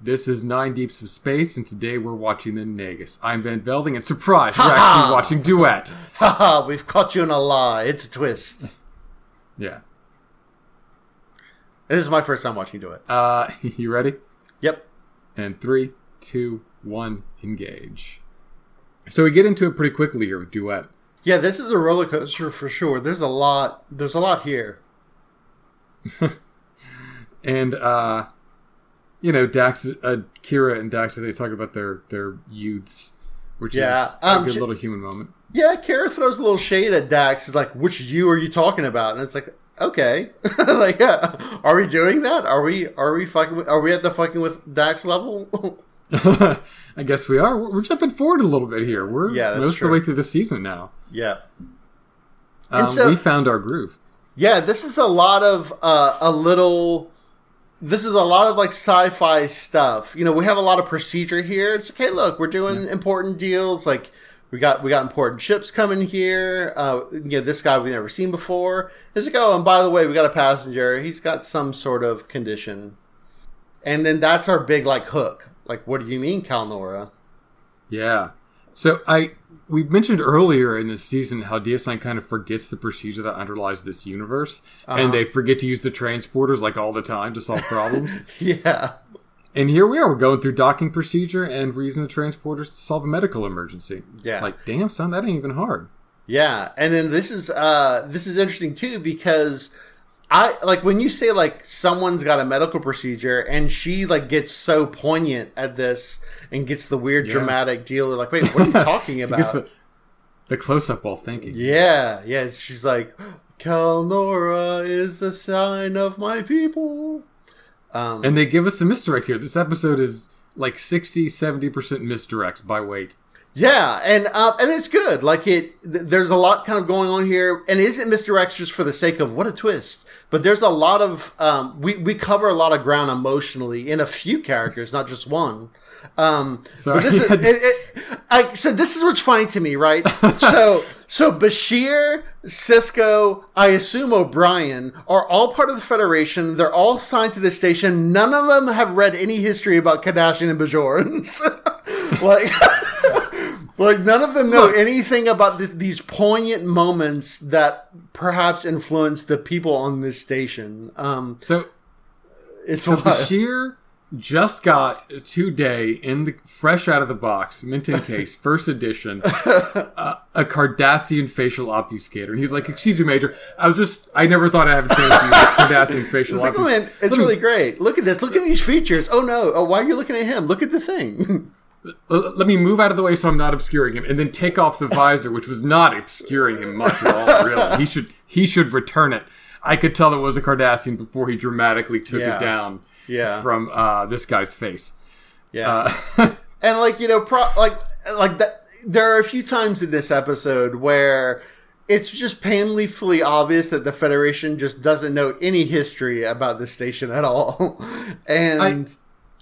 This is Nine Deeps of Space, and today we're watching the Nagus. I'm Van Velding, and surprise, we're actually watching Duet. Haha, we've caught you in a lie. It's a twist. Yeah. This is my first time watching Duet. Uh, you ready? Yep. And three, two, one, engage. So we get into it pretty quickly here with Duet. Yeah, this is a roller coaster for sure. There's a lot. There's a lot here. and uh you know dax uh, kira and dax they talk about their their youths which Yeah, is a um, good j- little human moment Yeah, Kira throws a little shade at Dax. He's like, "Which you are you talking about?" And it's like, okay, like, yeah, are we doing that? Are we? Are we fucking? with- Are we at the fucking with Dax level? i guess we are we're, jumping forward a little bit here we're Yeah, most of the way through the season now yeah. um, And so- we found our groove Yeah, this is a lot of uh, a little. This is a lot of like sci-fi stuff. You know, we have a lot of procedure here. It's okay. Look, we're doing important deals. Like we got we got important ships coming here. Uh, you know, this guy we've never seen before. It's like, oh, and by the way, we got a passenger. He's got some sort of condition. And then that's our big like hook. Like, what do you mean, Kalla-Nohra? yeah so i we've mentioned earlier in this season how ds9 kind of forgets the procedure that underlies this universe Uh-huh. and they forget to use the transporters like all the time to solve problems Yeah. And here we are. We're going through docking procedure, and we're using the transporters to solve a medical emergency. Yeah. Like, damn, son, that ain't even hard. Yeah, and then this is uh this is interesting too because I like when you say like someone's got a medical procedure and she like gets so poignant at this and gets the weird Yeah. dramatic deal. Like, wait, what are you talking about? gets the, the close up while thinking. yeah, yeah. She's like, Kalla-Nohra is a sign of my people. Um, And they give us a misdirect here. This episode is like 60, 70% misdirects by weight. Yeah, and uh, and it's good. Like it, th- there's a lot kind of going on here, and isn't misdirects just for the sake of what a twist. But there's a lot of um, we we cover a lot of ground emotionally in a few characters, not just one. Um, Sorry. this is it, it, I, so. This is what's funny to me, right? so so Bashir, Sisko, I assume O'Brien are all part of the Federation. They're all signed to the station. None of them have read any history about Cardassian and Bajorans. like. Like none of them know Look. anything about this, these poignant moments that perhaps influence the people on this station. Um, So, it's so. Bashir just got today in the fresh out of the box, mint in case, first edition, uh, a Cardassian facial obfuscator. And he's like, Excuse me, Major. I was just, I never thought I'd have a chance to use this Cardassian facial It's like, oh man, it's me- really great. Look at this. Look at these features. Oh no. Oh, why are you looking at him? Look at the thing. Let me move out of the way so I'm not obscuring him, and then take off the visor, which was not obscuring him much at all. Really, he should he should return it. I could tell it was a Cardassian before he dramatically took Yeah. it down Yeah. from uh, this guy's face. Yeah. Uh, and like you know, pro- like like that. There are a few times in this episode where it's just painfully obvious that the Federation just doesn't know any history about this station at all, and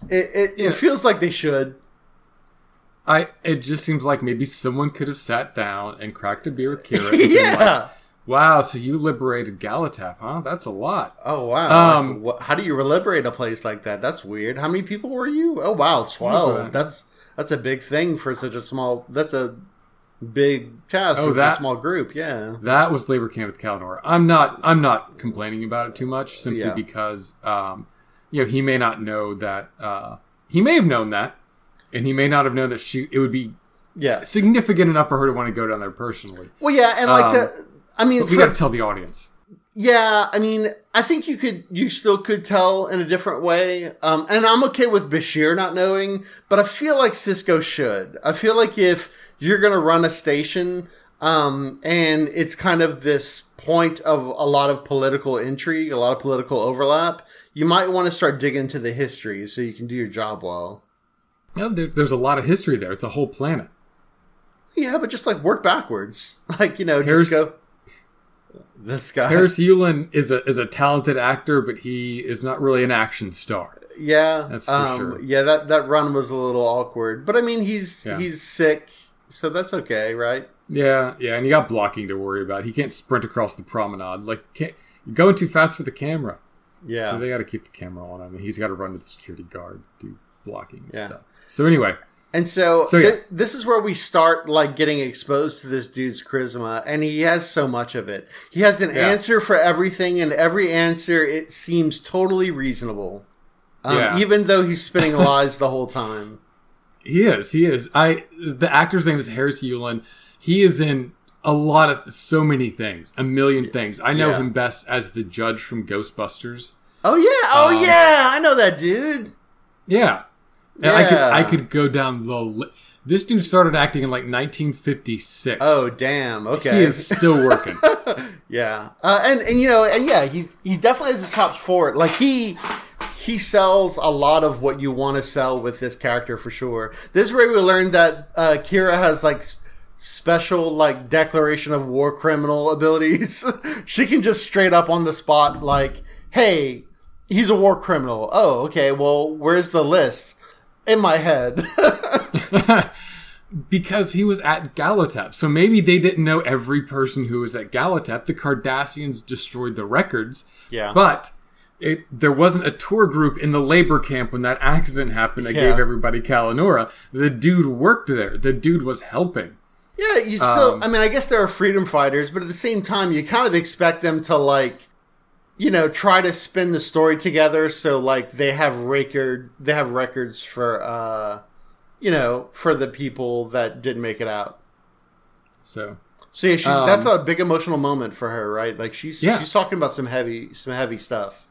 it it, Yeah. it feels like they should. I it just seems like maybe someone could have sat down and cracked a beer with Kira. been like, yeah. wow, so you liberated Gallitep, huh? That's a lot. Oh wow! Um, Like, wha- how do you liberate a place like that? That's weird. How many people were you? Oh wow, twelve. That's that's a big thing for such a small. That's a big task Oh, for that- such a small group. Yeah, That was labor camp with Kalnor. I'm not I'm not complaining about it too much simply Yeah. because um, you know he may not know that uh, he may have known that, and he may not have known that she it would be yeah. significant enough for her to want to go down there personally. Well, yeah, and like Um, the. I mean, we got to tell the audience. yeah. I mean, I think you could. You still could tell in a different way. Um, and I'm okay with Bashir not knowing, but I feel like Sisko should. I feel like if you're gonna run a station, um, and it's kind of this point of a lot of political intrigue, a lot of political overlap, you might want to start digging into the history so you can do your job well. You know, there, there's a lot of history there. It's a whole planet. Yeah, but just like work backwards, like you know, Harris- just go. This guy, Harris Yulin is a is a talented actor, but he is not really an action star. Yeah, That's for um, sure. Yeah, that that run was a little awkward, but I mean, he's Yeah. he's sick, so that's okay, right? Yeah, yeah, and he got blocking to worry about. He can't sprint across the promenade. Like, can't, you're going too fast for the camera. Yeah, So they got to keep the camera on him. and He's got to run to the security guard, do blocking and Yeah. stuff. So anyway, And so, So, yeah. thi- this is where we start like getting exposed to this dude's charisma, and he has so much of it. He has an Yeah. answer for everything, and every answer it seems totally reasonable, um, Yeah. even though he's spinning lies the whole time. he is. He is. I. The actor's name is Harris Yulin. He is in a lot of so many things, a million things. I know him best as the judge from Ghostbusters. Oh yeah, oh Um, yeah, I know that dude. Yeah. And I could Yeah. I could go down the li- this dude started acting in like 1956. Oh damn, okay. He is still working. Yeah, uh, and and you know, and yeah, he he definitely has the chops for it. Like he he sells a lot of what you want to sell with this character for sure. This is where we learned that uh, Kira has like special like declaration of war criminal abilities. she can just straight up on the spot like, "Hey, he's a war criminal." Oh, okay. Well, where's the list? In my head. because he was at Gallitep. So maybe they didn't know every person who was at Gallitep. The Cardassians destroyed the records. Yeah. But it, there wasn't a tour group in the labor camp when that accident happened that Yeah. gave everybody Kalla-Nohra. The dude worked there. The dude was helping. Yeah, you still. Um, I mean, I guess there are freedom fighters, but at the same time, you kind of expect them to like, you know, try to spin the story together so like they have record, they have records for, uh, you know, for the people that didn't make it out. So So yeah, she's Um, that's a big emotional moment for her, right? Like she's Yeah. she's talking about some heavy, some heavy stuff.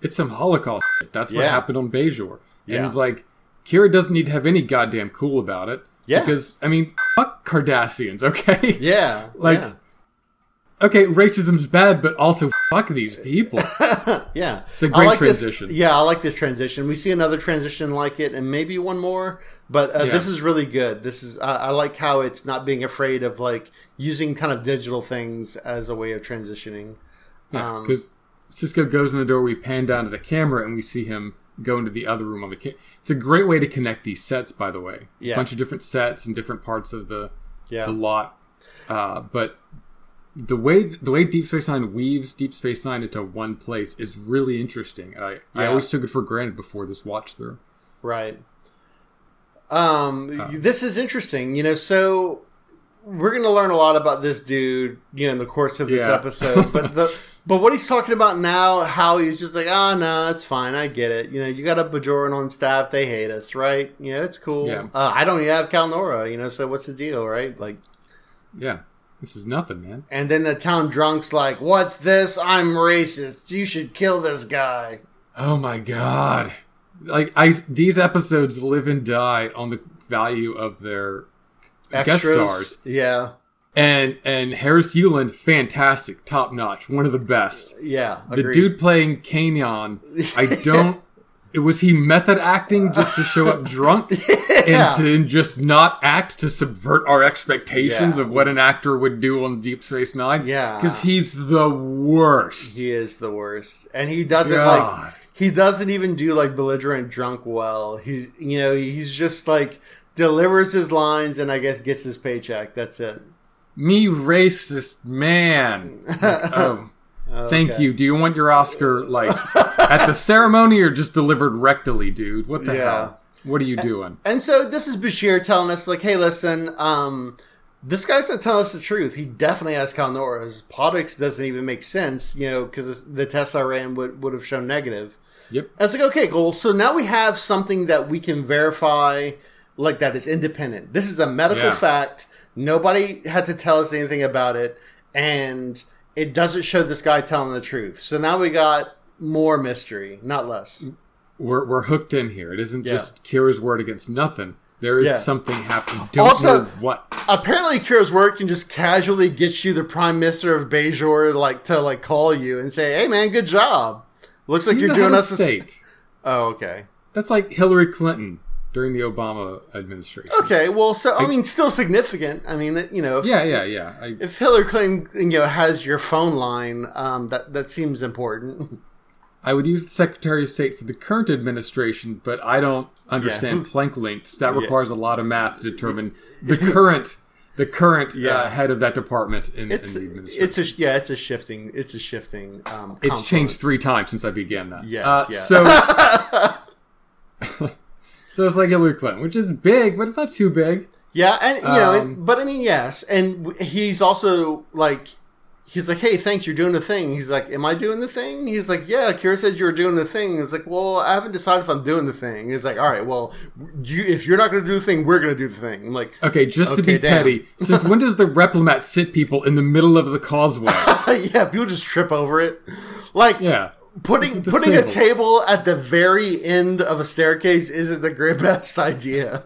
it's some Holocaust. Shit. That's what Yeah. happened on Bajor. And Yeah. it's like, Kira doesn't need to have any goddamn cool about it. Yeah. Because, I mean, fuck Cardassians, okay? Yeah, Like. Okay, racism's bad, but also fuck these people. Yeah, It's a great I like transition. This, yeah, I like this transition. We see another transition like it, and maybe one more. But uh, Yeah. this is really good. This is I, I like how it's not being afraid of like using kind of digital things as a way of transitioning. Um, Because Sisko goes in the door, we pan down to the camera, and we see him go into the other room on the. Ca- it's a great way to connect these sets, by the way. Yeah. A bunch of different sets and different parts of the yeah, the lot. Uh, but the way the way Deep Space Nine weaves Deep Space Nine into one place is really interesting, and I, I always took it for granted before this watch through. right. Um, this is interesting. You know, so we're going to learn a lot about this dude, you know, in the course of this Yeah. episode. But the but what he's talking about now, how he's just like, ah, no, it's fine, I get it. You know, you got a Bajoran on staff, they hate us, right? You know, it's cool. Yeah. Uh, I don't even have Kalla-Nohra, you know, so what's the deal, right? Like, Yeah, this is nothing, man. and then the town drunk's like, what's this? I'm racist. You should kill this guy. Oh my god! Like I, these episodes live and die on the value of their guest stars. Yeah, And and Harris Yulin, fantastic, top notch, one of the best. yeah. The dude playing Kanyon, I don't. Was he method acting just to show up drunk Yeah. and to just not act to subvert our expectations Yeah. of what an actor would do on Deep Space Nine? Yeah. because he's the worst. He is the worst, and he doesn't God. like. He doesn't even do like belligerent drunk well. He's you know he's just like delivers his lines and I guess gets his paycheck. That's it. Me racist man. Like, oh, thank you. Do you want your Oscar like at the ceremony or just delivered rectally, dude? What the Yeah. hell? What are you doing? And so this is Bashir telling us like, hey, listen, um, this guy's not telling us the truth. He definitely has Kalla-Nohra. His Podix doesn't even make sense, you know, because the test I ran would would have shown negative. Yep. And it's like, okay, cool. So now we have something that we can verify, like that is independent. This is a medical Yeah. fact. Nobody had to tell us anything about it, and it doesn't show this guy telling the truth. So now we got more mystery, not less. We're we're hooked in here. It isn't Yeah. just Kira's word against nothing. There is Yeah. something happening. Don't Also- know what. Apparently, Kira's work can just casually get you the Prime Minister of Bajor, like to like call you and say, "Hey, man, good job. Looks like He's you're the doing head us of a s- state. Oh, okay. That's like Hillary Clinton during the Obama administration. Okay, well, so I mean, still significant. I mean, that you know, if, Yeah, yeah, yeah. I, if Hillary Clinton, you know, has your phone line, um, that that seems important. I would use the Secretary of State for the current administration, but I don't understand Planck lengths. That requires a lot of math to determine the current the current Yeah. uh, head of that department in, It's in the administration. it's a yeah, it's a shifting, it's a shifting. Um, It's changed three times since I began that. Yes, Uh, yeah. So, So it's like Hillary Clinton, which is big, but it's not too big. Yeah, and you know, Um, and- but I mean, yes, and w- he's also like, he's like, hey, thanks, you're doing the thing. He's like, am I doing the thing? He's like, yeah, Kira said you were doing the thing. He's like, well, I haven't decided if I'm doing the thing. He's like, all right, well, you, if you're not going to do the thing, we're going to do the thing. I'm like, Okay, just to be damn. petty, since when does the Replimat sit people in the middle of the causeway? yeah, people just trip over it. Like, Yeah. putting putting a table at the very end of a staircase isn't the great best idea.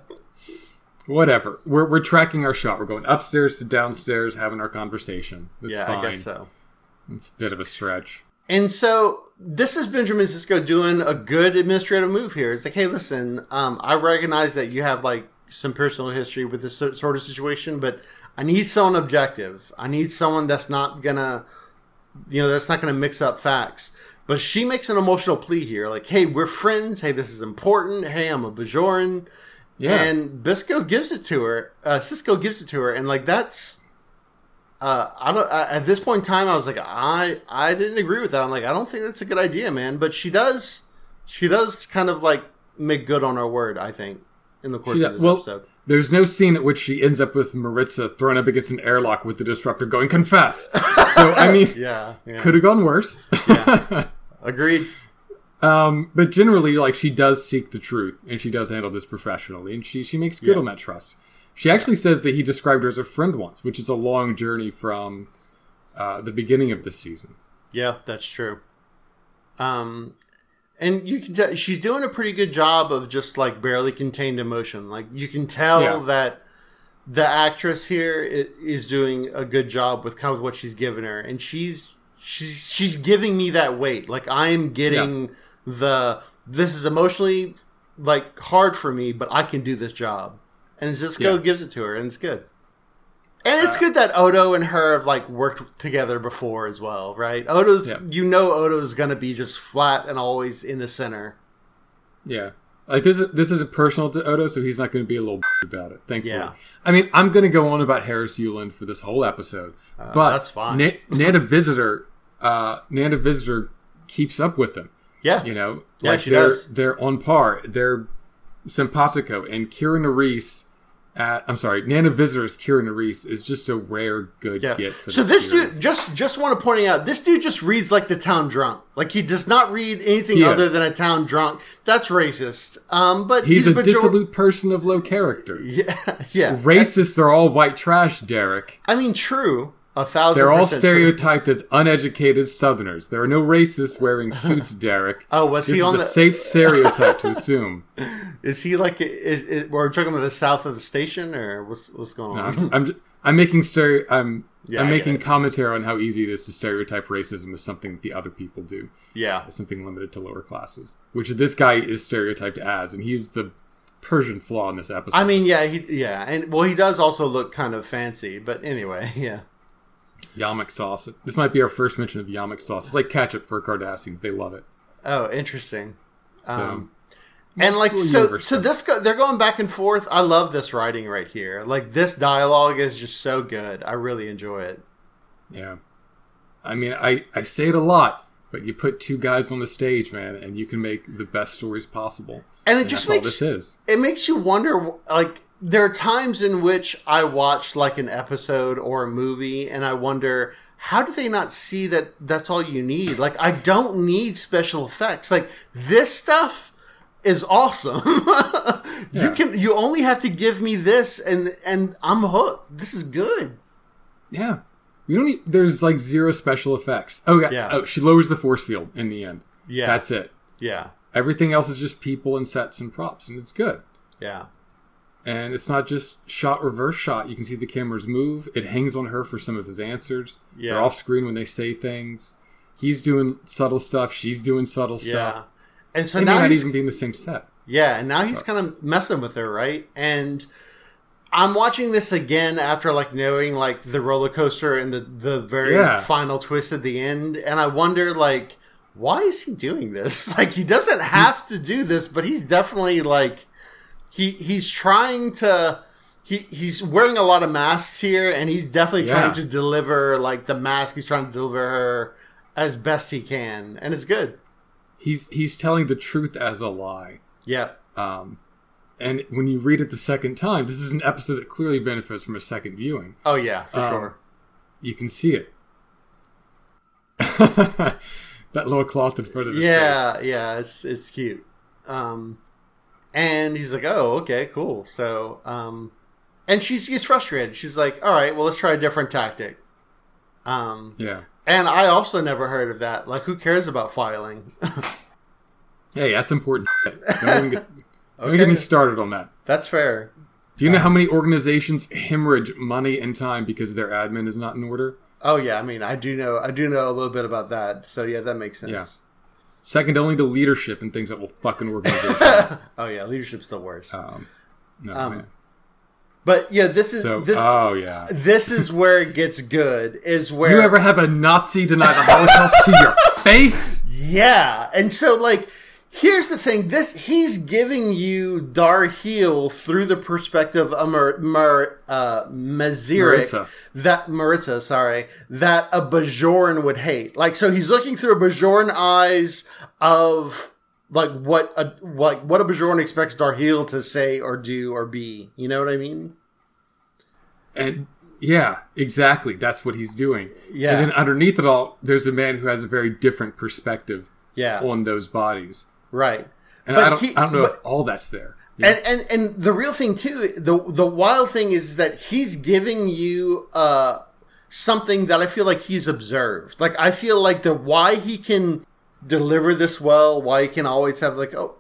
Whatever. We're, we're tracking our shot. We're going upstairs to downstairs, having our conversation. That's yeah, fine. I guess so. It's a bit of a stretch. And so this is Benjamin Sisko doing a good administrative move here. It's like, hey, listen, um, I recognize that you have like some personal history with this sort of situation, but I need someone objective. I need someone that's not gonna, you know, that's not gonna mix up facts. But she makes an emotional plea here, like, hey, we're friends. Hey, this is important. Hey, I'm a Bajoran. Yeah. And Bisco gives it to her. Uh, Sisko gives it to her, and like that's. Uh, I don't. Uh, at this point in time, I was like, I I didn't agree with that. I'm like, I don't think that's a good idea, man. But she does, she does kind of like make good on her word. I think in the course She- of this well, episode. There's no scene at which she ends up with Marritza thrown up against an airlock with the disruptor going, confess. so, I mean, Yeah, yeah. could have gone worse. agreed. Um, but generally, like, she does seek the truth and she does handle this professionally and she, she makes good Yeah. on that trust. She actually says that he described her as a friend once, which is a long journey from uh, the beginning of this season. Yeah, that's true. Um, and you can tell she's doing a pretty good job of just like barely contained emotion. Like you can tell Yeah. that the actress here is doing a good job with kind of what she's given her, and she's she's she's giving me that weight. Like I'm getting the this is emotionally like hard for me, but I can do this job. And Sisko Yeah. gives it to her, and it's good. And it's good that Odo and her have like worked together before as well, right? Odo's Yeah. you know Odo's gonna be just flat and always in the center. Yeah. Like this, is, this isn't personal to Odo, so he's not to be a little about it. Thankfully, Yeah. I mean, I'm to go on about Harris Yulin for this whole episode, but Uh, that's fine. Na- Nana Visitor, uh, Nana Visitor keeps up with them. Yeah. You know, Yeah, like she they're does. they're on par. They're simpatico, and Kira Nerys. At, I'm sorry, Nana Visitor's Kira Nerys is just a rare good Yeah. get for So this series. dude just just want to point out this dude just reads like the town drunk. Like he does not read anything Yes. other than a town drunk. That's racist. Um, but He's, a major- dissolute person of low character. Yeah, yeah. Racists are all white trash, Derek. I mean, true. A thousand. They're all percent true. stereotyped as uneducated Southerners. There are no racists wearing suits, Derek. Oh, was this he is on a the- safe stereotype to assume. Is he like? Is, is we're talking about the south of the station, or what's what's going on? I'm, I'm, I'm making stereo. I'm, Yeah, I'm making commentary on how easy it is to stereotype racism as something that the other people do, yeah, as something limited to lower classes, which this guy is stereotyped as, and he's the Persian flaw in this episode. I mean, yeah, he yeah, and well, he does also look kind of fancy, but anyway, yeah. Yamok sauce. This might be our first mention of Yamok sauce. It's like ketchup for Cardassians. They love it. Oh, interesting. So, Um, and like so, so this go, they're going back and forth. I love this writing right here. Like this dialogue is just so good. I really enjoy it. Yeah. I mean, I, I say it a lot, but you put two guys on the stage, man, and you can make the best stories possible. And it And just makes this is. it makes you wonder like there are times in which I watch like an episode or a movie and I wonder how do they not see that that's all you need? Like I don't need special effects. Like this stuff is awesome. You Yeah. can you only have to give me this and and I'm hooked. This is good. Yeah. You don't need, there's like zero special effects. Oh, yeah. Yeah. Oh, she lowers the force field in the end. Yeah. That's it. yeah. Everything else is just people and sets and props, and it's good. Yeah. And it's not just shot reverse shot. You can see the cameras move. It hangs on her for some of his answers. Yeah. They're off screen when they say things. He's doing subtle stuff. She's doing subtle Yeah. stuff. And so They may now not he's, even be in the same set. yeah, and now he's kind of messing with her, right? And I'm watching this again after like knowing like the roller coaster and the the very Yeah. final twist at the end, and I wonder like why is he doing this? Like he doesn't have to do this, but he's definitely like he he's trying to he he's wearing a lot of masks here and he's definitely Yeah. trying to deliver like the mask he's trying to deliver her as best he can and it's good. He's he's telling the truth as a lie. Yeah. Um, and when you read it the second time, this is an episode that clearly benefits from a second viewing. Oh yeah, for Um, sure. You can see it. that little cloth in front of his Yeah, face. yeah, it's it's cute. Um, and he's like, "Oh, okay, cool." So, um, and she's she's frustrated. She's like, "All right, well, let's try a different tactic." Um, Yeah. and I also never heard of that. Like, who cares about filing? Hey, that's important. Don't, get, don't Okay. get me started on that. That's fair. Do you know how many organizations hemorrhage money and time because their admin is not in order? Oh yeah, I mean, I do know, I do know a little bit about that. So yeah, that makes sense. Yeah. Second only to leadership and things that will fucking organization. oh yeah, leadership's the worst. um, no, Um, man. but yeah, this is So, this oh yeah. this is where it gets good. Is where You ever have a Nazi deny the Holocaust to your face? Yeah, and so like here's the thing: this he's giving you Darhe'el through the perspective of Mar, Mar, uh, Mazirik, Marritza. that Marritza, sorry, that a Bajoran would hate. Like, so he's looking through a Bajoran eyes of like what a like what a Bajoran expects Darhe'el to say or do or be. You know what I mean? And yeah, exactly. That's what he's doing. Yeah. And then underneath it all, there's a man who has a very different perspective Yeah, on those bodies. Right. And But I don't, he- I don't know but- if all that's there. Yeah. And, and and the real thing too, the the wild thing is that he's giving you uh something that I feel like he's observed. Like I feel like the why he can deliver this well, why he can always have like oh,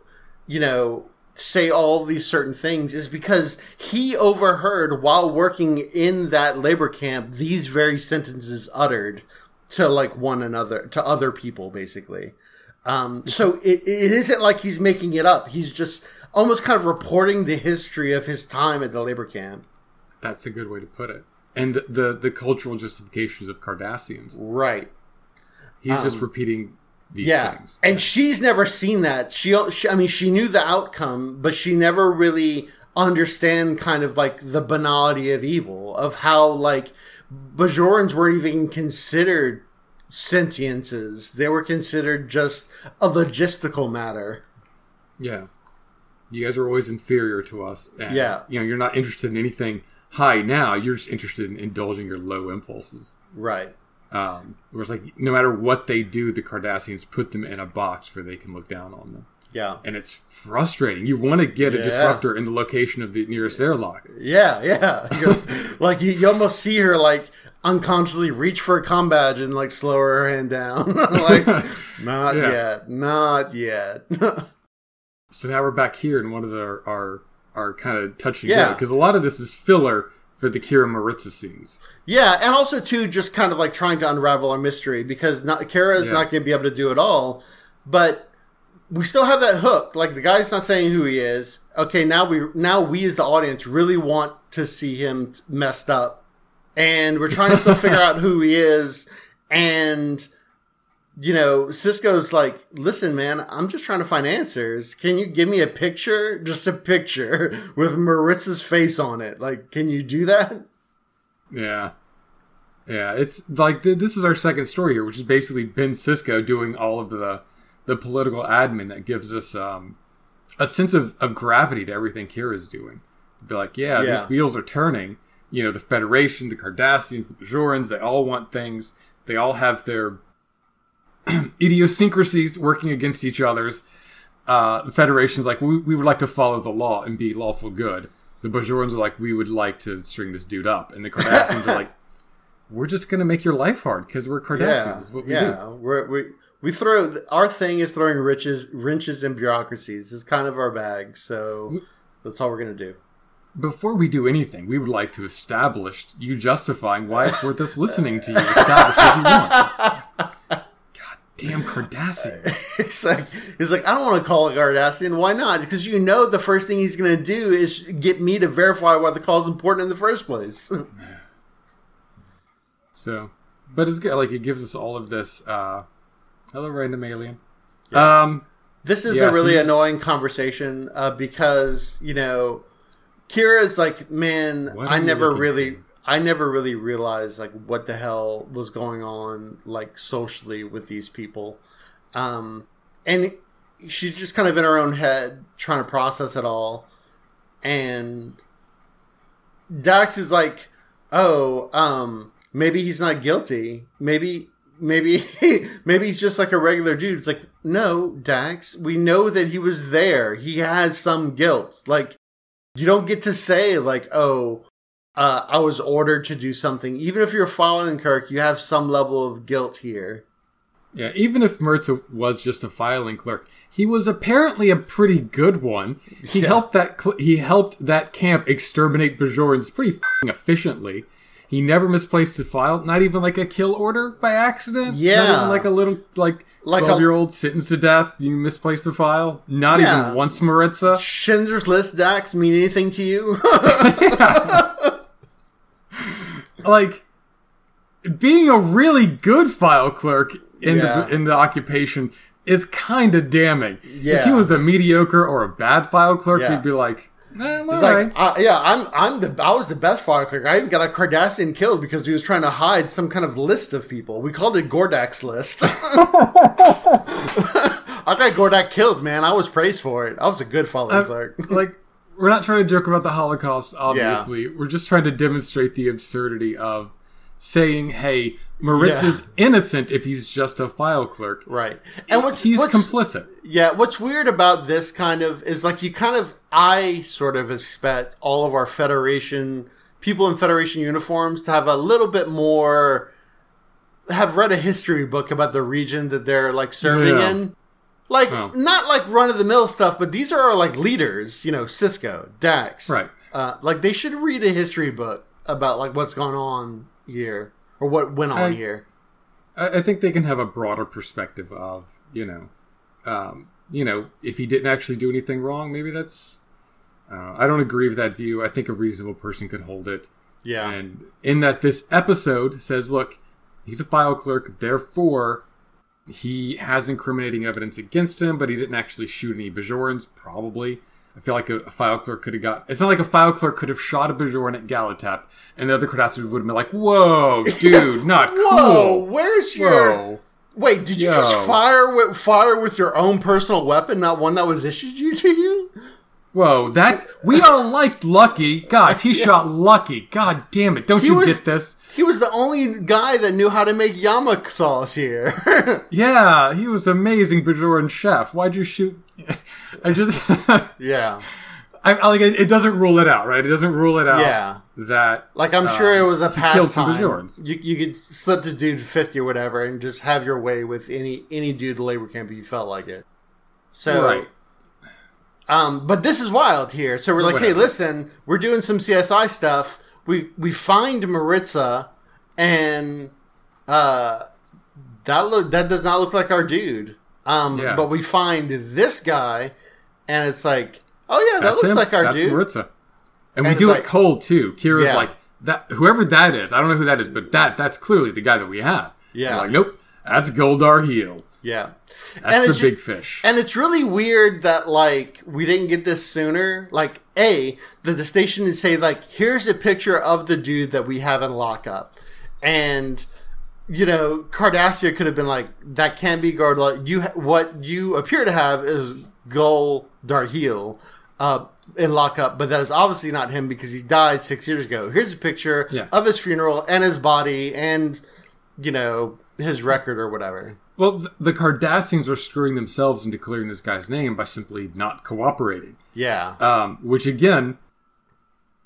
you know, say all these certain things is because he overheard while working in that labor camp these very sentences uttered to like one another to other people basically. Um, so it, it isn't like he's making it up. He's just almost kind of reporting the history of his time at the labor camp. That's a good way to put it. And the the, the cultural justifications of Cardassians. Right. He's just repeating these Um, Yeah. things. And she's never seen that. She, she, I mean, she knew the outcome, but she never really understand kind of like the banality of evil, of how like Bajorans weren't even considered sentiences. They were considered just a logistical matter. Yeah. You guys are always inferior to us. And, Yeah. You know, you're not interested in anything high now. You're just interested in indulging your low impulses. Right. Um, where it's like, no matter what they do, the Cardassians put them in a box where they can look down on them. Yeah. And it's frustrating. You want to get a Yeah. disruptor in the location of the nearest airlock. Yeah, yeah. Like you, you almost see her like unconsciously reach for a com badge and like slow her hand down. like, not Yeah. yet, not yet. So now we're back here in one of the, our our kind of touching Yeah. because a lot of this is filler for the Kira Marritza scenes. yeah, and also too, just kind of like trying to unravel our mystery because not, Kira is Yeah. not going to be able to do it all, but we still have that hook. Like the guy's not saying who he is. Okay, now we now we as the audience really want to see him messed up, and we're trying to still figure out who he is. And you know, Sisko's like, "Listen, man, I'm just trying to find answers. Can you give me a picture, just a picture with Marritza's face on it? Like, can you do that?" Yeah. Yeah, it's like th- this is our second story here, which is basically Ben Sisko doing all of the the political admin that gives us um, a sense of, of gravity to everything Kira's doing. Be like, yeah, Yeah. these wheels are turning. You know, the Federation, the Cardassians, the Bajorans, they all want things. They all have their idiosyncrasies working against each other's. Uh, the Federation's like, we, we would like to follow the law and be lawful good. The Bajorans are like, we would like to string this dude up. And the Cardassians are like, we're just going to make your life hard because we're Cardassians. Yeah, what we yeah. we we throw our thing is throwing riches, wrenches, and bureaucracies. Is kind of our bag, so that's all we're gonna do. Before we do anything, we would like to establish you justifying why it's worth us listening to you. Establish what you want. God damn Cardassians. It's like he's like, I don't want to call it Cardassian. Why not? Because you know the first thing he's gonna do is get me to verify why the call is important in the first place. So, but it's good. Like it gives us all of this. Uh, hello, random alien. Um, This is Yeah, a really just- annoying conversation uh, because you know, Kira's like, man, I never really, for?" I never really realized like what the hell was going on like socially with these people, um, and she's just kind of in her own head trying to process it all, and Dax is like, "Oh, um, maybe he's not guilty. Maybe, maybe, maybe he's just like a regular dude." It's like, no, Dax. We know that he was there. He has some guilt. Like, you don't get to say like, "Oh, uh, I was ordered to do something." Even if you're following Kirk, you have some level of guilt here. Yeah, even if Marritza was just a filing clerk, he was apparently a pretty good one. He Yeah. helped that cl- he helped that camp exterminate Bajorans pretty fing efficiently. He never misplaced a file, not even like a kill order by accident. Yeah. not even like a little like Like a- twelve year old sentenced to death. You misplaced the file. Not Yeah. even once, Marritza. Schindler's List, Dax, mean anything to you? like being a really good file clerk in Yeah. the in the occupation is kind of damning. Yeah. If he was a mediocre or a bad file clerk, Yeah. we'd be like, eh, all It's right. like, uh, yeah, I'm, I'm the, I was the best clerk. I even got a Cardassian killed because he was trying to hide some kind of list of people. We called it Gordak's list. I got Gordak killed, man. I was praised for it. I was a good file Uh, clerk. like we're not trying to joke about the Holocaust, obviously. We're just trying to demonstrate the absurdity of saying, "Hey, Moritz is innocent if he's just a file clerk. Right. And what's he's what's, complicit." Yeah, what's weird about this kind of is like you kind of I sort of expect all of our Federation people in Federation uniforms to have a little bit more have read a history book about the region that they're like serving Yeah. in. Like Oh. not like run of the mill stuff, but these are like leaders, you know, Sisko, Dax. Right. Uh, like they should read a history book about like what's going on here or what went on I- here. I, I think they can have a broader perspective of, you know, um, you know, if he didn't actually do anything wrong, maybe that's. Uh, I don't agree with that view. I think a reasonable person could hold it. Yeah. And in that this episode says, look, he's a file clerk, therefore he has incriminating evidence against him, but he didn't actually shoot any Bajorans, probably. I feel like a, a file clerk could have got. It's not like a file clerk could have shot a Bajoran at Gallitep, and the other Cardassians would have been like, "Whoa, dude, not cool." Whoa, where's your Whoa. Wait, did you Yo. just fire with fire with your own personal weapon, not one that was issued you to you? Whoa, that we all liked Lucky. Guys, he shot Lucky. God damn it. Don't He you was- get this? He was the only guy that knew how to make yamok sauce here. Yeah, he was amazing Bajoran chef. Why'd you shoot I just yeah, I, like it, doesn't rule it out, right? It doesn't rule it out Yeah. that like I'm sure it was a Um, killed some pastime. You you could slip the dude fifty or whatever, and just have your way with any any dude labor camp if you felt like it. So right. Um, but this is wild here. So we're like, hey, listen, we're doing some CSI stuff. We we find Marritza, and uh, that look that does not look like our dude. Um, Yeah. but we find this guy, and it's like, oh yeah, that That's looks him. like our That's dude. Marritza. And, And we do like- it cold too. Kira's Yeah. like that whoever that is, I don't know who that is, but that that's clearly the guy that we have. Yeah. Like, nope, that's Gul Darhe'el. Yeah, That's And the big fish. And it's really weird that like we didn't get this sooner. Like a that the station would say like here's a picture of the dude that we have in lockup, and you know Cardassia could have been like that can't be Gardla. You ha- what you appear to have is Gul Darhe'el. Uh, in lockup, but that is obviously not him because he died six years ago. Here's a picture Yeah. of his funeral and his body and, you know, his record or whatever. Well, the Cardassians are screwing themselves into clearing this guy's name by simply not cooperating. Yeah. Um, which again,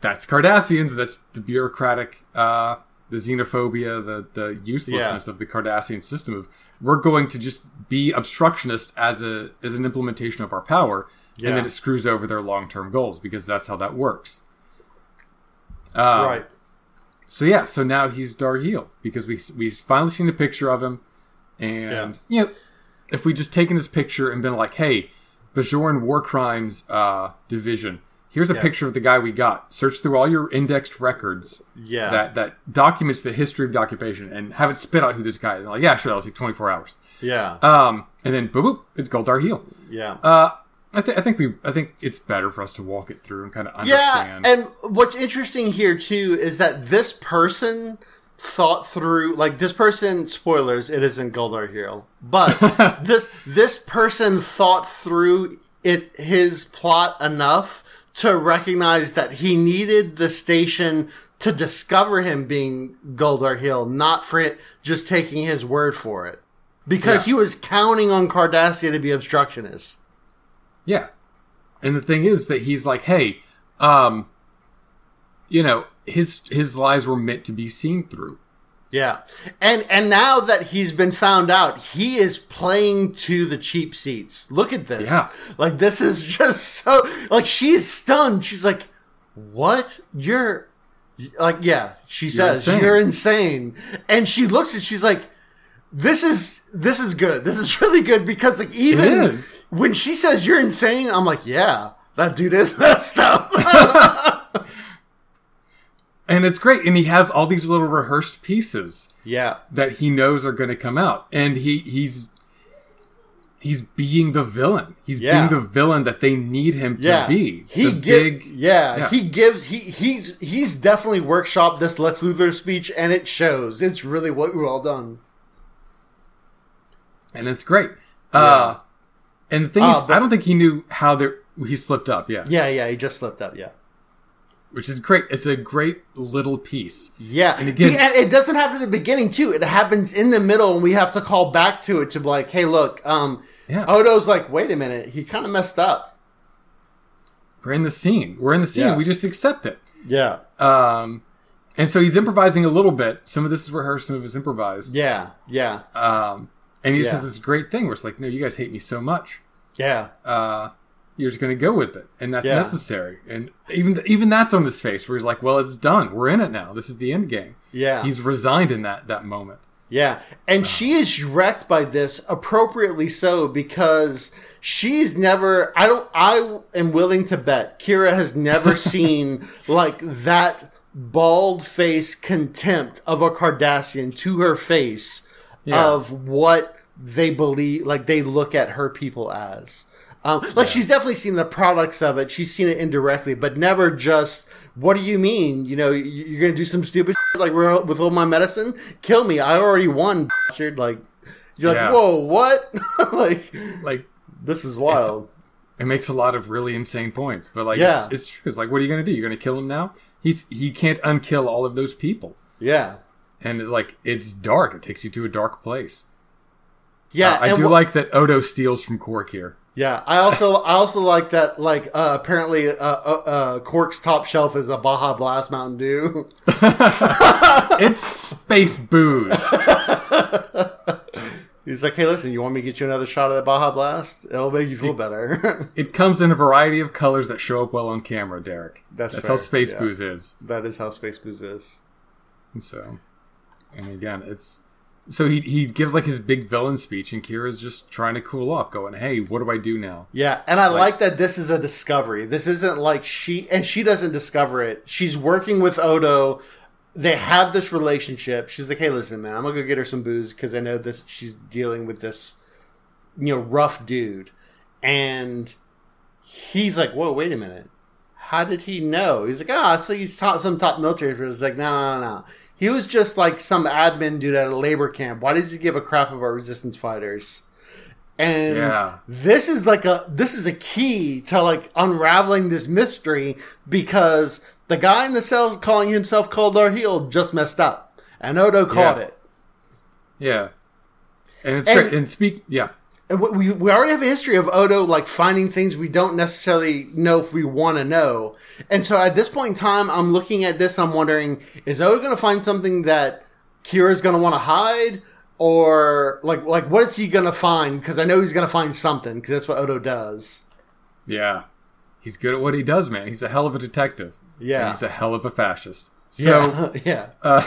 that's Cardassians. That's the bureaucratic, uh, the xenophobia, the the uselessness of the Cardassian system. Of we're going to just be obstructionist as a as an implementation of our power, Yeah. and then it screws over their long term goals because that's how that works. Um, right. So yeah, so now he's Darhe'el because we we finally seen a picture of him, and you know, if we just taken his picture and been like, hey, Bajoran War Crimes uh, Division, here's a Yeah. picture of the guy we got. Search through all your indexed records Yeah. that that documents the history of the occupation and have it spit out who this guy is. And like, yeah, sure, that was like 24 hours. yeah. Um, and then boop boop, it's Gul Darhe'el. yeah. Uh, I, th- I think we I think it's better for us to walk it through and kind of understand. yeah. understand. And what's interesting here too is that this person thought through like this person spoilers it isn't Goldar Hero but this this person thought through it his plot enough to recognize that he needed the station to discover him being Gul Darhe'el, not for it just taking his word for it. Because Yeah. he was counting on Cardassia to be obstructionist. Yeah. And the thing is that he's like, hey, um, you know, his his lies were meant to be seen through. Yeah. And and now that he's been found out, he is playing to the cheap seats. Look at this. Yeah. Like this is just so like she's stunned. She's like, "What? You're like yeah." She says, insane. "You're insane." And she looks and she's like, "This is this is good. This is really good because like even when she says you're insane, I'm like, "Yeah, that dude is messed up." And it's great. And he has all these little rehearsed pieces yeah. that he knows are going to come out. And he he's he's being the villain. He's Yeah. being the villain that they need him to be. He the give, big yeah, yeah. he gives he he's he's definitely workshopped this Lex Luthor speech and it shows. It's really what we all done. and it's great. Uh and the thing Ah, is, but- I don't think he knew how there he slipped up, yeah. Yeah, yeah, he just slipped up, yeah. Which is great. It's a great little piece. Yeah. And again- and it doesn't happen at the beginning too. It happens in the middle and we have to call back to it to be like, hey look, um Yeah. Odo's like, wait a minute, he kinda messed up. We're in the scene. We're in the scene. Yeah. We just accept it. Yeah. Um and so he's improvising a little bit. Some of this is rehearsed, some of it's improvised. Yeah. Yeah. Um and he Yeah. says this great thing where it's like, no, you guys hate me so much. Yeah. uh, you're just going to go with it, and that's Yeah. necessary. And even even that's on his face, where he's like, "Well, it's done. We're in it now. This is the end game." Yeah. He's resigned in that that moment. Yeah, and she is wrecked by this appropriately so because she's never. I don't. I am willing to bet Kira has never seen like that bald face contempt of a Cardassian to her face Yeah. of what they believe, like they look at her people as. Um, like she's definitely seen the products of it. She's seen it indirectly, but never just. What do you mean? You know, you're gonna do some stupid shit like with all my medicine? Kill me! I already won, bastard. Like, you're like, Yeah. whoa, what? like, Like this is wild. it makes a lot of really insane points, but like Yeah. it's, it's true. It's like, what are you going to do? You're going to kill him now? He's he can't unkill all of those people, yeah, and it's like it's dark. It takes you to a dark place. yeah. Uh, I do wh- like that Odo steals from Quark here. Yeah, I also I also like that. Like, uh, apparently, uh, uh, uh, Quark's top shelf is a Baja Blast Mountain Dew. It's space booze. He's like, "Hey, listen, you want me to get you another shot of that Baja Blast? It'll make you feel better." It comes in a variety of colors that show up well on camera, Derek. That's That's how space yeah. booze is. that is how Space Booze is. And so, and again, it's so he he gives like his big villain speech, and Kira's just trying to cool off, going, "Hey, what do I do now?" Yeah, and I like, that this is a discovery. This isn't like she and she doesn't discover it. She's working with Odo. They have this relationship. She's like, "Hey, listen, man, I'm gonna go get her some booze because I know this. She's dealing with this, you know, rough dude." And he's like, "Whoa, wait a minute. How did he know?" He's like, "Ah, so he's taught some top military." He's like, "No, no, no, no. He was just like some admin dude at a labor camp. Why does he give a crap about resistance fighters?" And Yeah. this is like a this is a key to like unraveling this mystery because the guy in the cell calling himself Gul Darhe'el just messed up, and Odo caught Yeah. it. Yeah, and it's And- great. And speak, yeah, we- we we already have a history of Odo like finding things we don't necessarily know if we want to know, and so at this point in time, I'm looking at this. I'm wondering, is Odo going to find something that Kira's going to want to hide? Or like, like what is he gonna find? Because I know he's gonna find something. Because that's what Odo does. yeah. He's good at what he does, man. He's a hell of a detective. Yeah. he's a hell of a fascist. So, yeah, yeah. uh,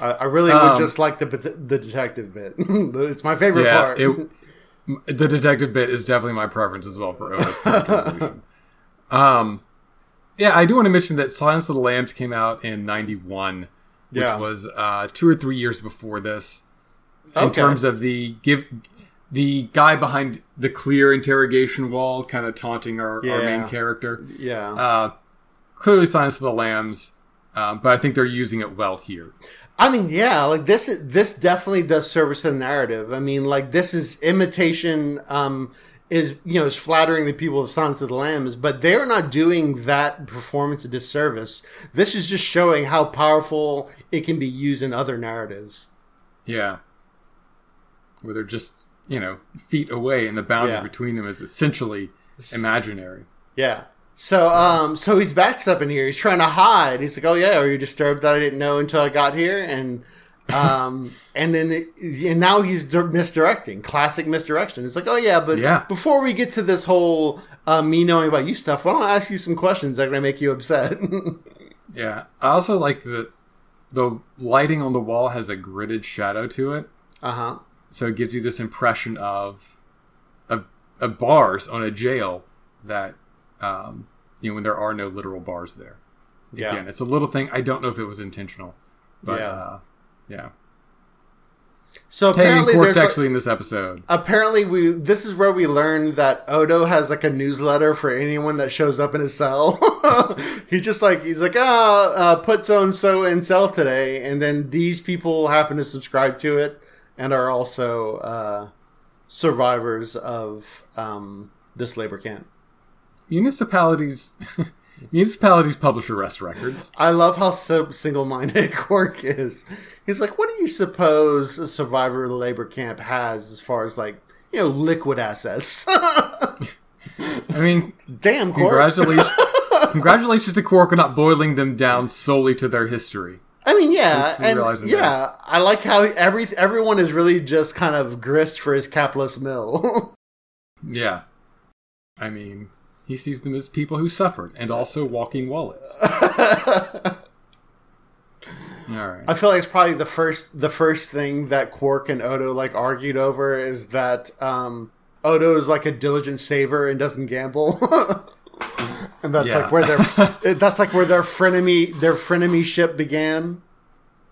I, I really would Um, just like the the detective bit. it's my favorite yeah, part. it, the detective bit is definitely my preference as well for characterization. um, yeah, I do want to mention that Silence of the Lambs came out in '91, which Yeah. was uh, two or three years before this. In terms of the give, the guy behind the clear interrogation wall, kind of taunting our, our main character. yeah, Uh, clearly, Silence of the Lambs, uh, but I think they're using it well here. I mean, yeah, like this. This definitely does service to the narrative. I mean, like this is imitation. Um, is you know is flattering the people of Silence of the Lambs, but they're not doing that performance a disservice. This is just showing how powerful it can be used in other narratives. Yeah. Where they're just, you know, feet away and the boundary Yeah. between them is essentially imaginary. Yeah. So, um, so he's backed up in here. He's trying to hide. He's like, "Oh yeah, are you disturbed that I didn't know until I got here?" And, um, and then it, and now he's misdirecting. Classic misdirection. It's like, "Oh yeah, but Yeah. before we get to this whole uh, me knowing about you stuff, why don't I ask you some questions that are going to make you upset?" Yeah. I also like that the lighting on the wall has a gridded shadow to it. uh huh. So it gives you this impression of of, of bars on a jail that um, you know when there are no literal bars there. Yeah. Again, it's a little thing. I don't know if it was intentional, but Yeah. uh, yeah. So apparently, Quark's there's like- actually in this episode. apparently we this is where we learned that Odo has like a newsletter for anyone that shows up in his cell. he just like he's like ah uh, put so and so in cell today, and then these people happen to subscribe to it and are also uh, survivors of um, this labor camp. Municipalities, municipalities publish arrest records. I love how so single-minded Quark is. He's like, what do you suppose a survivor of the labor camp has as far as like you know liquid assets? I mean, Damn, Quark. congratulations, congratulations to Quark on not boiling them down solely to their history. I mean, yeah, and yeah, I like how every everyone is really just kind of grist for his capitalist mill. Yeah, I mean, he sees them as people who suffered and also walking wallets. All right. I feel like it's probably the first the first thing that Quark and Odo like argued over is that um, Odo is like a diligent saver and doesn't gamble. and that's Yeah. like where their that's like where their frenemy their frenemy ship began.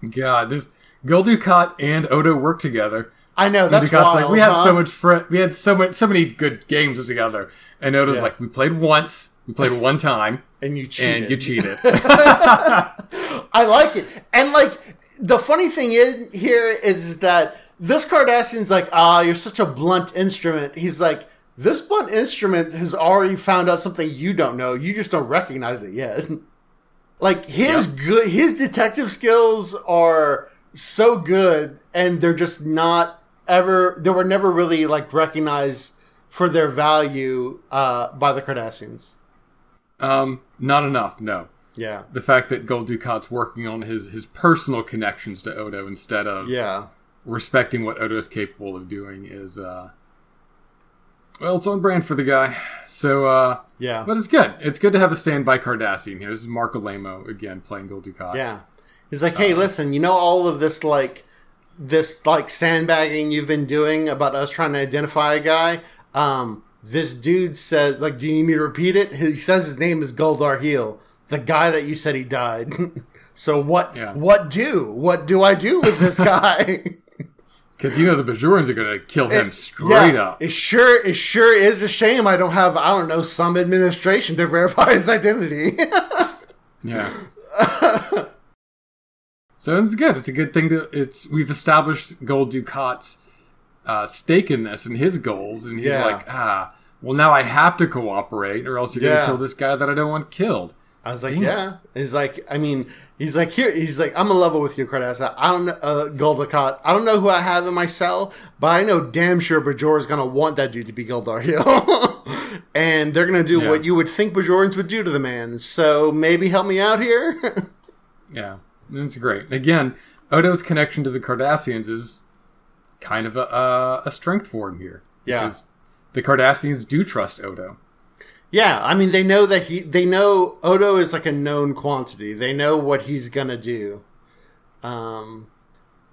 God, this Gul Dukat and Odo work together. I know that's Gul Dukat's wild, like we had so much fr- we had so much so many good games together, and Odo's Yeah. like we played once, we played one time, and you cheated. and you cheated. I like it. And like the funny thing in here is that this Cardassian's like, ah, you're such a blunt instrument. He's like, this blunt instrument has already found out something you don't know. You just don't recognize it yet. like his good his detective skills are so good and they're just not ever they were never really like recognized for their value uh by the Cardassians. um, not enough. No. Yeah. the fact that Gul Dukat's working on his his personal connections to Odo instead of Yeah. respecting what Odo is capable of doing is uh well, it's on brand for the guy. So uh Yeah. but it's good. It's good to have a standby Cardassian here. This is Marc Alaimo again playing Gul Dukat. Yeah. He's like, hey, listen, you know all of this like this like sandbagging you've been doing about us trying to identify a guy? Um, this dude says like, do you need me to repeat it? He says his name is Gul Darhe'el, the guy that you said he died. so what Yeah. what do? What do I do with this guy? Because you know the Bajorans are gonna kill him straight yeah, up. It sure it sure is a shame I don't have I don't know some administration to verify his identity. Yeah. So it's good. It's a good thing to. It's we've established Gul Dukat's uh, stake in this and his goals, and he's Yeah. like, ah, well now I have to cooperate, or else you're Yeah. gonna kill this guy that I don't want killed. I was like, Damn. yeah. He's like, I mean, he's like, here, he's like, I'm a level with you, Cardassa. I don't know, uh, Gul Dukat. I don't know who I have in my cell, but I know damn sure Bajor is gonna want that dude to be Gul Darhe'el. and they're gonna do Yeah. what you would think Bajorans would do to the man. So maybe help me out here. Yeah, that's great. Again, Odo's connection to the Cardassians is kind of a, a, strength for him here. Yeah. Because the Cardassians do trust Odo. yeah, I mean, they know that he, they know Odo is like a known quantity. They know what he's gonna do. Um,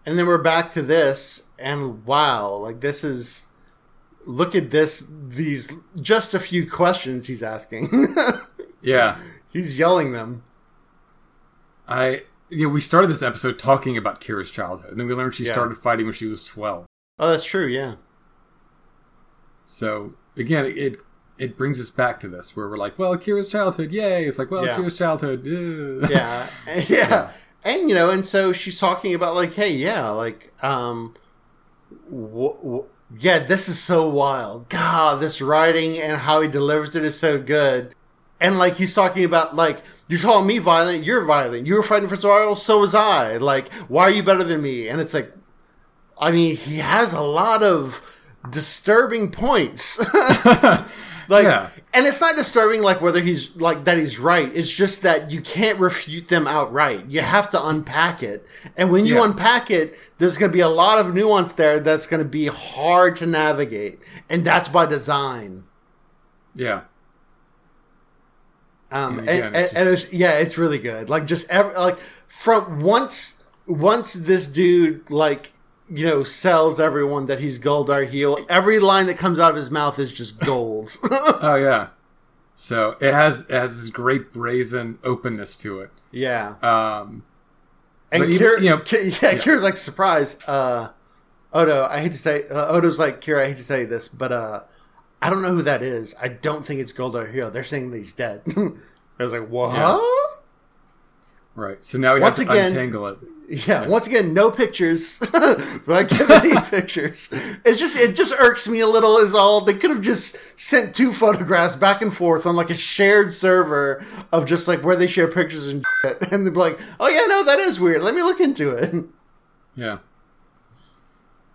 and then we're back to this, and wow, like this is look at this these just a few questions he's asking. Yeah. he's yelling them. I know, we started this episode talking about Kira's childhood, and then we learned she Yeah. started fighting when she was twelve. Oh, that's true. Yeah, So again, it it brings us back to this where we're like, well, Kira's childhood, yay! It's like, well, Yeah. Kira's childhood, ugh. yeah, yeah, and you know, and so she's talking about like, hey, yeah, like, um, wh- wh- yeah, this is so wild. God, this writing and how he delivers it is so good. And like he's talking about like you're calling me violent, you're violent. You were fighting for survival, so was I. Like, why are you better than me? And it's like, I mean, he has a lot of disturbing points. like, Yeah. and it's not disturbing like whether he's like that he's right. It's just that you can't refute them outright. You have to unpack it, and when you Yeah. unpack it, there's going to be a lot of nuance there that's going to be hard to navigate, and that's by design. Yeah. Um, And again, and, it's and it's, yeah, it's really good. Like just every, like from once once this dude like you know sells everyone that he's Gul Darhe'el, every line that comes out of his mouth is just gold. Oh yeah. So it has it has this great brazen openness to it. yeah, Um, and but even- you know- Ki- yeah, Kira's like surprise. Uh, Odo, I hate to say, uh, Odo's like Kira. I hate to tell you this, but uh, I don't know who that is. I don't think it's Gul Darhe'el. They're saying that he's dead. I was like, what? Yeah. right. So now we Once have to again- untangle it. Yeah, once again, no pictures, but I give any pictures. It just it just irks me a little. Is all they could have just sent two photographs back and forth on like a shared server of just like where they share pictures and shit, and they'd be like, "Oh yeah, no, that is weird. Let me look into it." Yeah.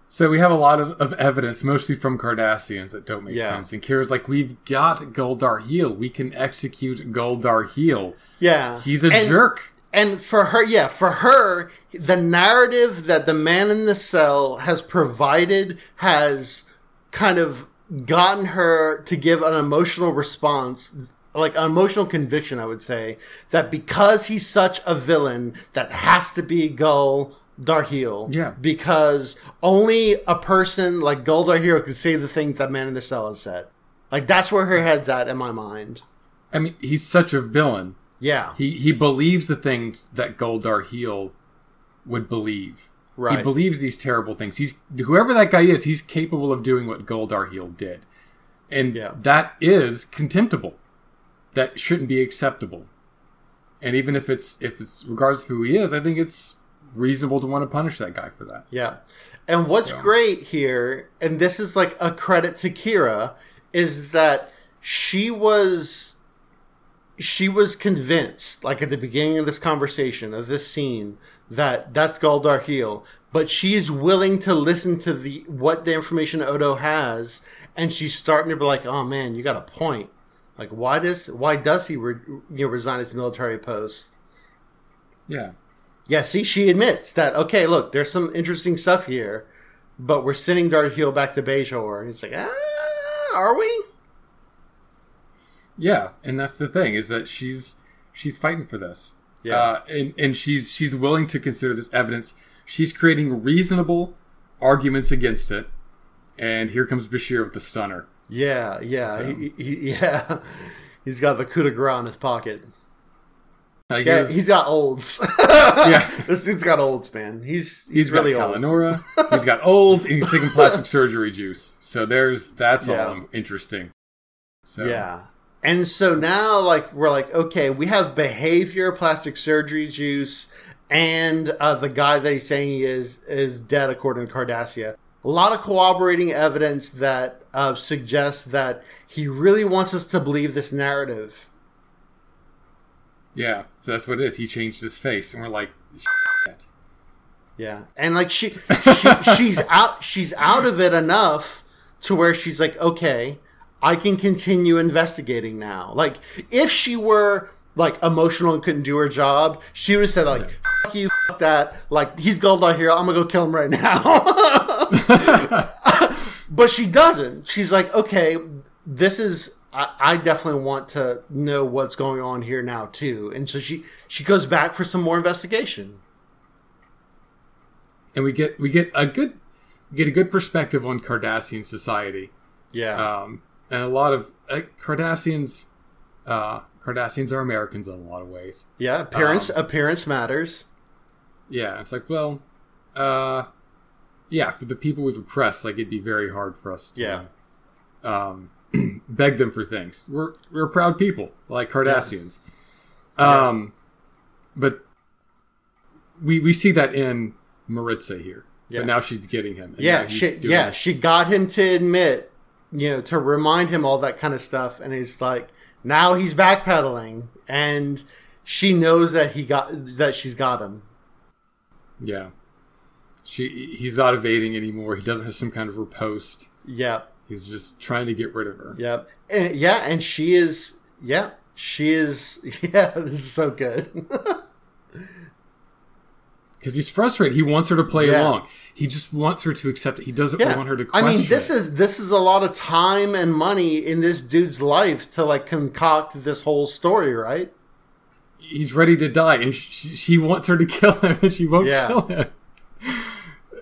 So we have a lot of, of evidence, mostly from Cardassians, that don't make Yeah. sense. And Kira's like, we've got Gul Darhe'el. We can execute Gul Darhe'el. Yeah, He's a And- jerk. And for her, yeah, for her, the narrative that the man in the cell has provided has kind of gotten her to give an emotional response, like an emotional conviction, I would say, that because he's such a villain, that has to be Gul Darhe'el. Yeah. Because only a person like Gul Darhe'el can say the things that man in the cell has said. Like, that's where her head's at in my mind. I mean, he's such a villain. Yeah. He he believes the things that Gul Darhe'el would believe. Right. He believes these terrible things. He's whoever that guy is, he's capable of doing what Gul Darhe'el did. And Yeah. that is contemptible. That shouldn't be acceptable. And even if it's if it's regardless of who he is, I think it's reasonable to want to punish that guy for that. Yeah. And what's So- great here, and this is like a credit to Kira, is that she was she was convinced, like at the beginning of this conversation, of this scene, that that's Gul Darhe'el, but she's willing to listen to the what the information Odo has, and she's starting to be like, "Oh man, you got a point. Like, why does why does he re, you know resign his military post?" Yeah. Yeah, see, she admits that, okay, look, there's some interesting stuff here, but we're sending Darhe'el back to Bajor. And he's like, ah, are we? Yeah, and that's the thing is that she's she's fighting for this. Yeah. uh, and and she's she's willing to consider this evidence. She's creating reasonable arguments against it. And here comes Bashir with the stunner. Yeah, yeah, So- he, he, yeah. He's got the coup de grace in his pocket. Uh, Yeah, here's- he's got olds. Yeah. this dude's got olds, man. He's he's, he's really got old. Kalla-Nohra. he's got old, and he's taking plastic surgery juice. So there's that's Yeah. all interesting. So Yeah. And so now, like, we're like, okay, we have behavior, plastic surgery juice, and uh, the guy that he's saying he is is dead, according to Cardassia. A lot of corroborating evidence that uh, suggests that he really wants us to believe this narrative. Yeah, so that's what it is. He changed his face, and we're like, Shit. Yeah, and like she, she she's out she's out of it enough to where she's like, okay, I can continue investigating now. Like if she were like emotional and couldn't do her job, she would have said like, "Fuck you, fuck that." Like he's Gul Darhe'el. I'm gonna go kill him right now. but she doesn't. She's like, okay, this is. I, I definitely want to know what's going on here now too, and so she she goes back for some more investigation. and we get we get a good get a good perspective on Cardassian society. Yeah. um, and a lot of uh, Cardassians. Uh, Cardassians are Americans in a lot of ways. Yeah, appearance Um, appearance matters. Yeah, it's like, well, uh, yeah, for the people we've oppressed, like it'd be very hard for us to, Yeah. um, beg them for things. We're we're proud people, like Cardassians. Yeah. Um, but we we see that in Marritza here. Yeah. but now she's getting him. Yeah, she, yeah, this. she got him to admit, you know, to remind him all that kind of stuff, and he's like, now he's backpedaling, and she knows that he got that she's got him. Yeah. She he's not evading anymore. He doesn't have some kind of riposte. Yep, He's just trying to get rid of her. yep, and, yeah, and she is, yeah, she is, yeah, this is so good. Because he's frustrated. He wants her to play Yeah. along. He just wants her to accept it. He doesn't yeah, want her to I mean, this it. is this is a lot of time and money in this dude's life to like concoct this whole story, right? he's ready to die and she, she wants her to kill him and she won't Yeah. kill him.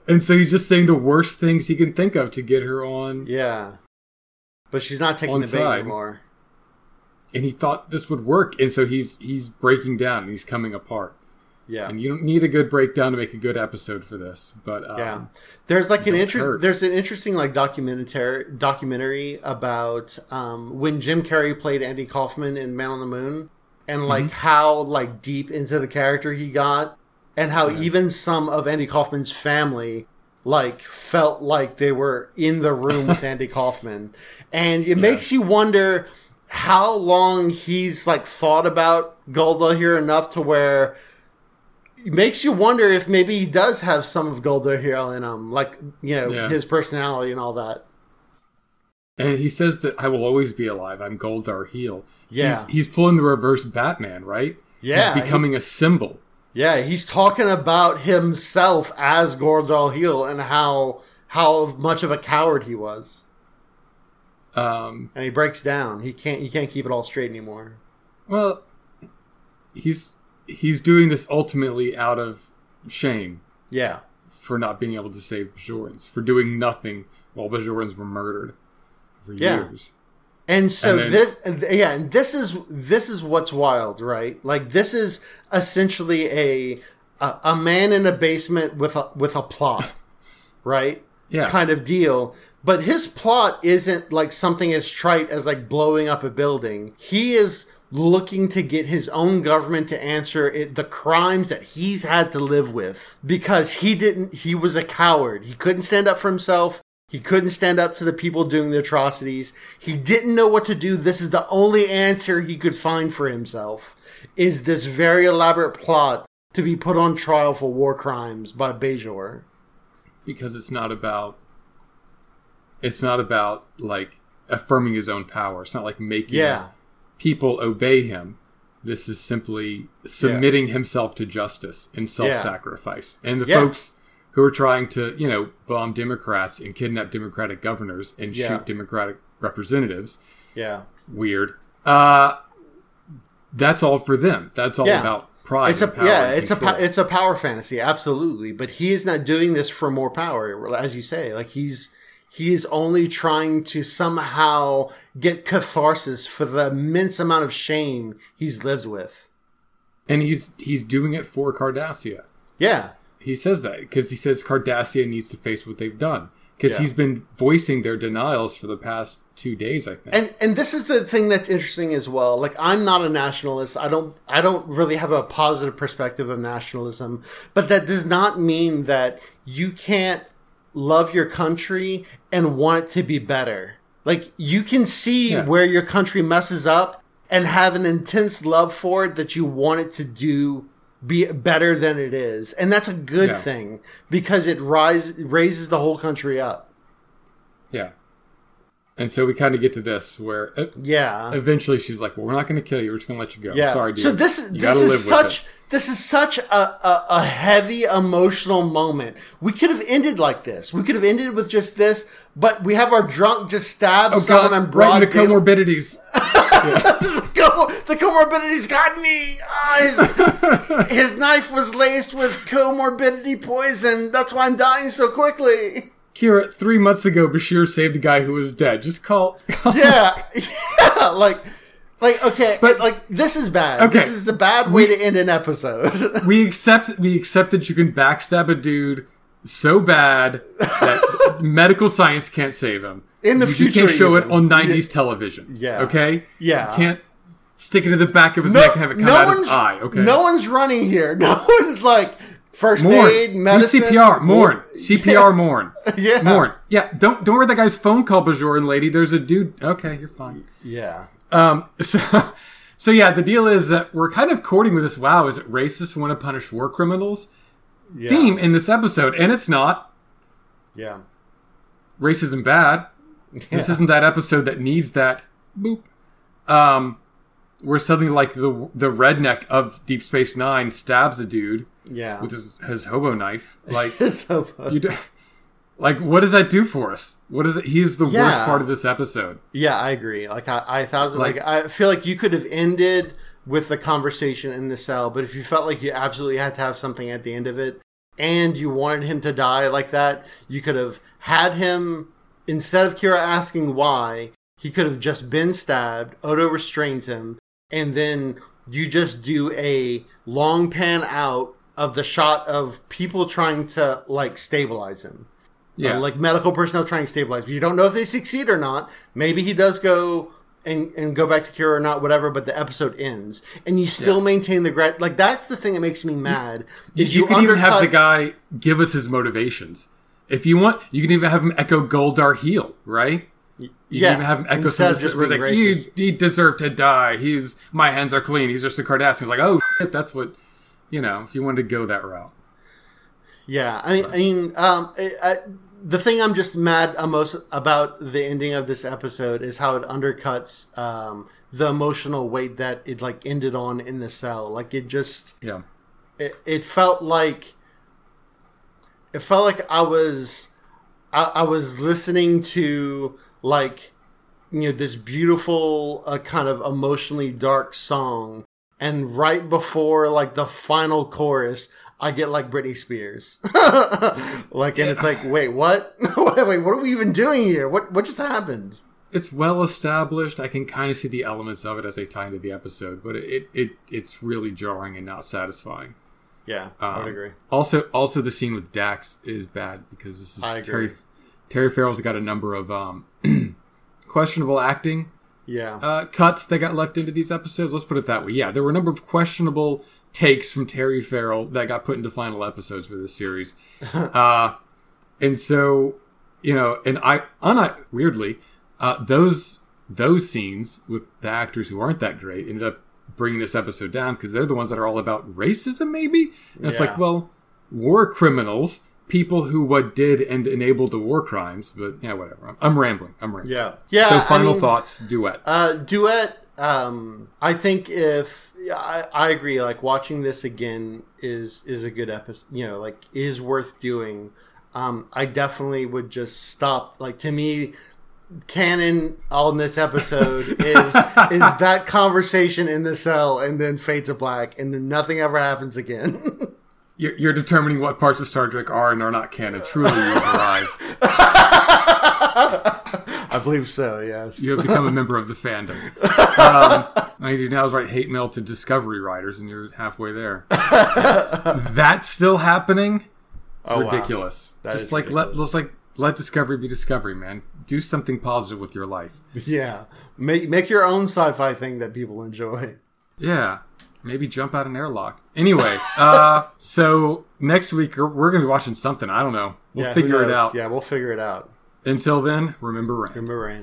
And so he's just saying the worst things he can think of to get her on. Yeah, but she's not taking the bait anymore. And he thought this would work. And so he's he's breaking down and he's coming apart. Yeah. And you don't need a good breakdown to make a good episode for this. But um, Yeah, there's like an interest. There's an interesting like documentary documentary about um, when Jim Carrey played Andy Kaufman in Man on the Moon, and like Mm-hmm. how like deep into the character he got, and how even some of Andy Kaufman's family like felt like they were in the room with Andy Kaufman, and it makes you wonder how long he's like thought about Gul Darhe'el enough to where it makes you wonder if maybe he does have some of Gul Darhe'el in him, like you know Yeah. his personality and all that. And he says that I will always be alive. I'm Gul Darhe'el. Yeah. He's, he's pulling the reverse Batman, right? Yeah, He's becoming a symbol. Yeah, he's talking about himself as Gul Darhe'el and how how much of a coward he was, Um, and he breaks down. He can't he can't keep it all straight anymore. well, he's he's doing this ultimately out of shame. Yeah, for not being able to save Bajorans, for doing nothing while Bajorans were murdered for Yeah. years. And so And this, yeah, and this is this is what's wild, right? Like this is essentially a a, a man in a basement with a with a plot, right? Yeah. kind of deal. But his plot isn't like something as trite as like blowing up a building. He is looking to get his own government to answer it, the crimes that he's had to live with because he didn't. He was a coward. He couldn't stand up for himself. He couldn't stand up to the people doing the atrocities. He didn't know what to do. This is the only answer he could find for himself. Is this very elaborate plot to be put on trial for war crimes by Bajor? Because it's not about it's not about like affirming his own power. It's not like making Yeah. people obey him. This is simply submitting himself to justice and self-sacrifice. And the Yeah. folks who are trying to, you know, bomb Democrats and kidnap Democratic governors and Yeah. shoot Democratic representatives, Yeah. weird. Uh that's all for them. That's all Yeah. about pride. It's a yeah, it's a control. it's a power fantasy, absolutely. But he is not doing this for more power, as you say. Like he's he's only trying to somehow get catharsis for the immense amount of shame he's lived with. and he's he's doing it for Cardassia. Yeah, He says that because he says Cardassia needs to face what they've done because Yeah. he's been voicing their denials for the past two days. I think. and and this is the thing that's interesting as well. Like I'm not a nationalist. I don't I don't really have a positive perspective of nationalism, but that does not mean that you can't love your country and want it to be better. Like you can see Yeah. where your country messes up and have an intense love for it that you want it to do be better than it is. And that's a good Yeah. thing because it rise raises the whole country up. yeah. And so we kind of get to this where Yeah. eventually she's like, "Well, we're not going to kill you. We're just going to let you go. Yeah. Sorry, dude. So this You this is such this is such a, a, a heavy emotional moment. We could have ended like this. We could have ended with just this, but we have our drunk just stab Oh someone God! on Right broad in the daylight. comorbidities. the comorbidities got me. Ah, his, his knife was laced with comorbidity poison. That's why I'm dying so quickly. Kira, three months ago, Bashir saved a guy who was dead. Just call. call Yeah, yeah, like. Like okay, but like this is bad. Okay. This is the bad way to end an episode. we accept we accept that you can backstab a dude so bad that medical science can't save him. In the you future, just can't show it on '90s television. Yeah. Okay. Yeah. You can't stick it in the back of his neck and have it come out his eye. Okay. No one's running here. No one's like First Mourn. aid, Do medicine. CPR. Mourn. CPR. Mourn. Yeah. Mourn. Yeah. Don't don't worry that guy's phone call, Bajoran lady. There's a dude. Okay, you're fine. Yeah. Um. So. So yeah, the deal is that we're kind of courting with this. Wow, is it racist? Want to punish war criminals? Yeah. Theme in this episode, and it's not Yeah. racism bad. This isn't that episode that needs that boop. Um, where suddenly like the the redneck of Deep Space Nine stabs a dude Yeah. with his, his hobo knife. Like so, you, do, like what does that do for us? What is it? He's the worst part of this episode. yeah, I agree. Like I, I thousand, like, Like- I feel like you could have ended with the conversation in the cell, but if you felt like you absolutely had to have something at the end of it, and you wanted him to die like that, you could have had him instead of Kira asking why, he could have just been stabbed. Odo restrains him, and then you just do a long pan out of the shot of people trying to like stabilize him. Yeah, Uh, like medical personnel trying to stabilize. You don't know if they succeed or not. Maybe he does go and, and go back to Kira or not, whatever. But the episode ends, and you still maintain the grat. Like that's the thing that makes me mad. you, Is you you, can even have the guy give us his motivations. If you want, you can even have him echo Gul Darhe'el, right? You Yeah, can even have him echo instead something just where like, you, he deserved to die. He's my hands are clean. He's just a Cardassian. He's like, oh shit, that's what you know. If you wanted to go that route, Yeah, I mean, I mean, um, I, I, the thing I'm just mad most about the ending of this episode is how it undercuts um, the emotional weight that it like ended on in the cell. Like it just yeah, it, it felt like it felt like I was I, I was listening to like you know this beautiful uh, kind of emotionally dark song. And right before like the final chorus I get like Britney Spears. Like and it's like wait what? Wait wait what are we even doing here? What what just happened? It's well established. I can kind of see the elements of it as they tie into the episode, but it it it's really jarring and not satisfying. Yeah I would Um, agree Also, also the scene with Dax is bad because this is I agree. Terry Terry Farrell's got a number of um, questionable acting yeah uh, cuts that got left into these episodes. Let's put it that way. Yeah, there were a number of questionable takes from Terry Farrell that got put into final episodes for this series, uh, and so you know, and I, un- weirdly, uh, those those scenes with the actors who aren't that great ended up bringing this episode down because they're the ones that are all about racism, maybe. And it's Yeah. like, well, war criminals, people who what did and enabled the war crimes, but yeah, whatever. I'm, I'm rambling. I'm rambling. yeah yeah So I final mean- thoughts, duet. Uh, duet. Um, I think if yeah, I, I agree, like watching this again is is a good episode. You know, like is worth doing. Um, I definitely would just stop. Like to me, canon on this episode is is that conversation in the cell and then fade to black and then nothing ever happens again. You're, you're determining what parts of Star Trek are and are not canon. Truly, you've arrived. I believe so. Yes. You have become a member of the fandom. Um, I need to now write hate mail to Discovery writers, and you're halfway there. That's still happening. It's Oh, ridiculous. That Just like let ridiculous. let's like let Discovery be Discovery, man. Do something positive with your life. yeah. Make make your own sci-fi thing that people enjoy. Yeah. Maybe jump out an airlock. Anyway, uh, so next week we're we're gonna be watching something. I don't know. We'll Yeah, figure it out. Yeah, we'll figure it out. Until then, remember Rand. Remember, Rand.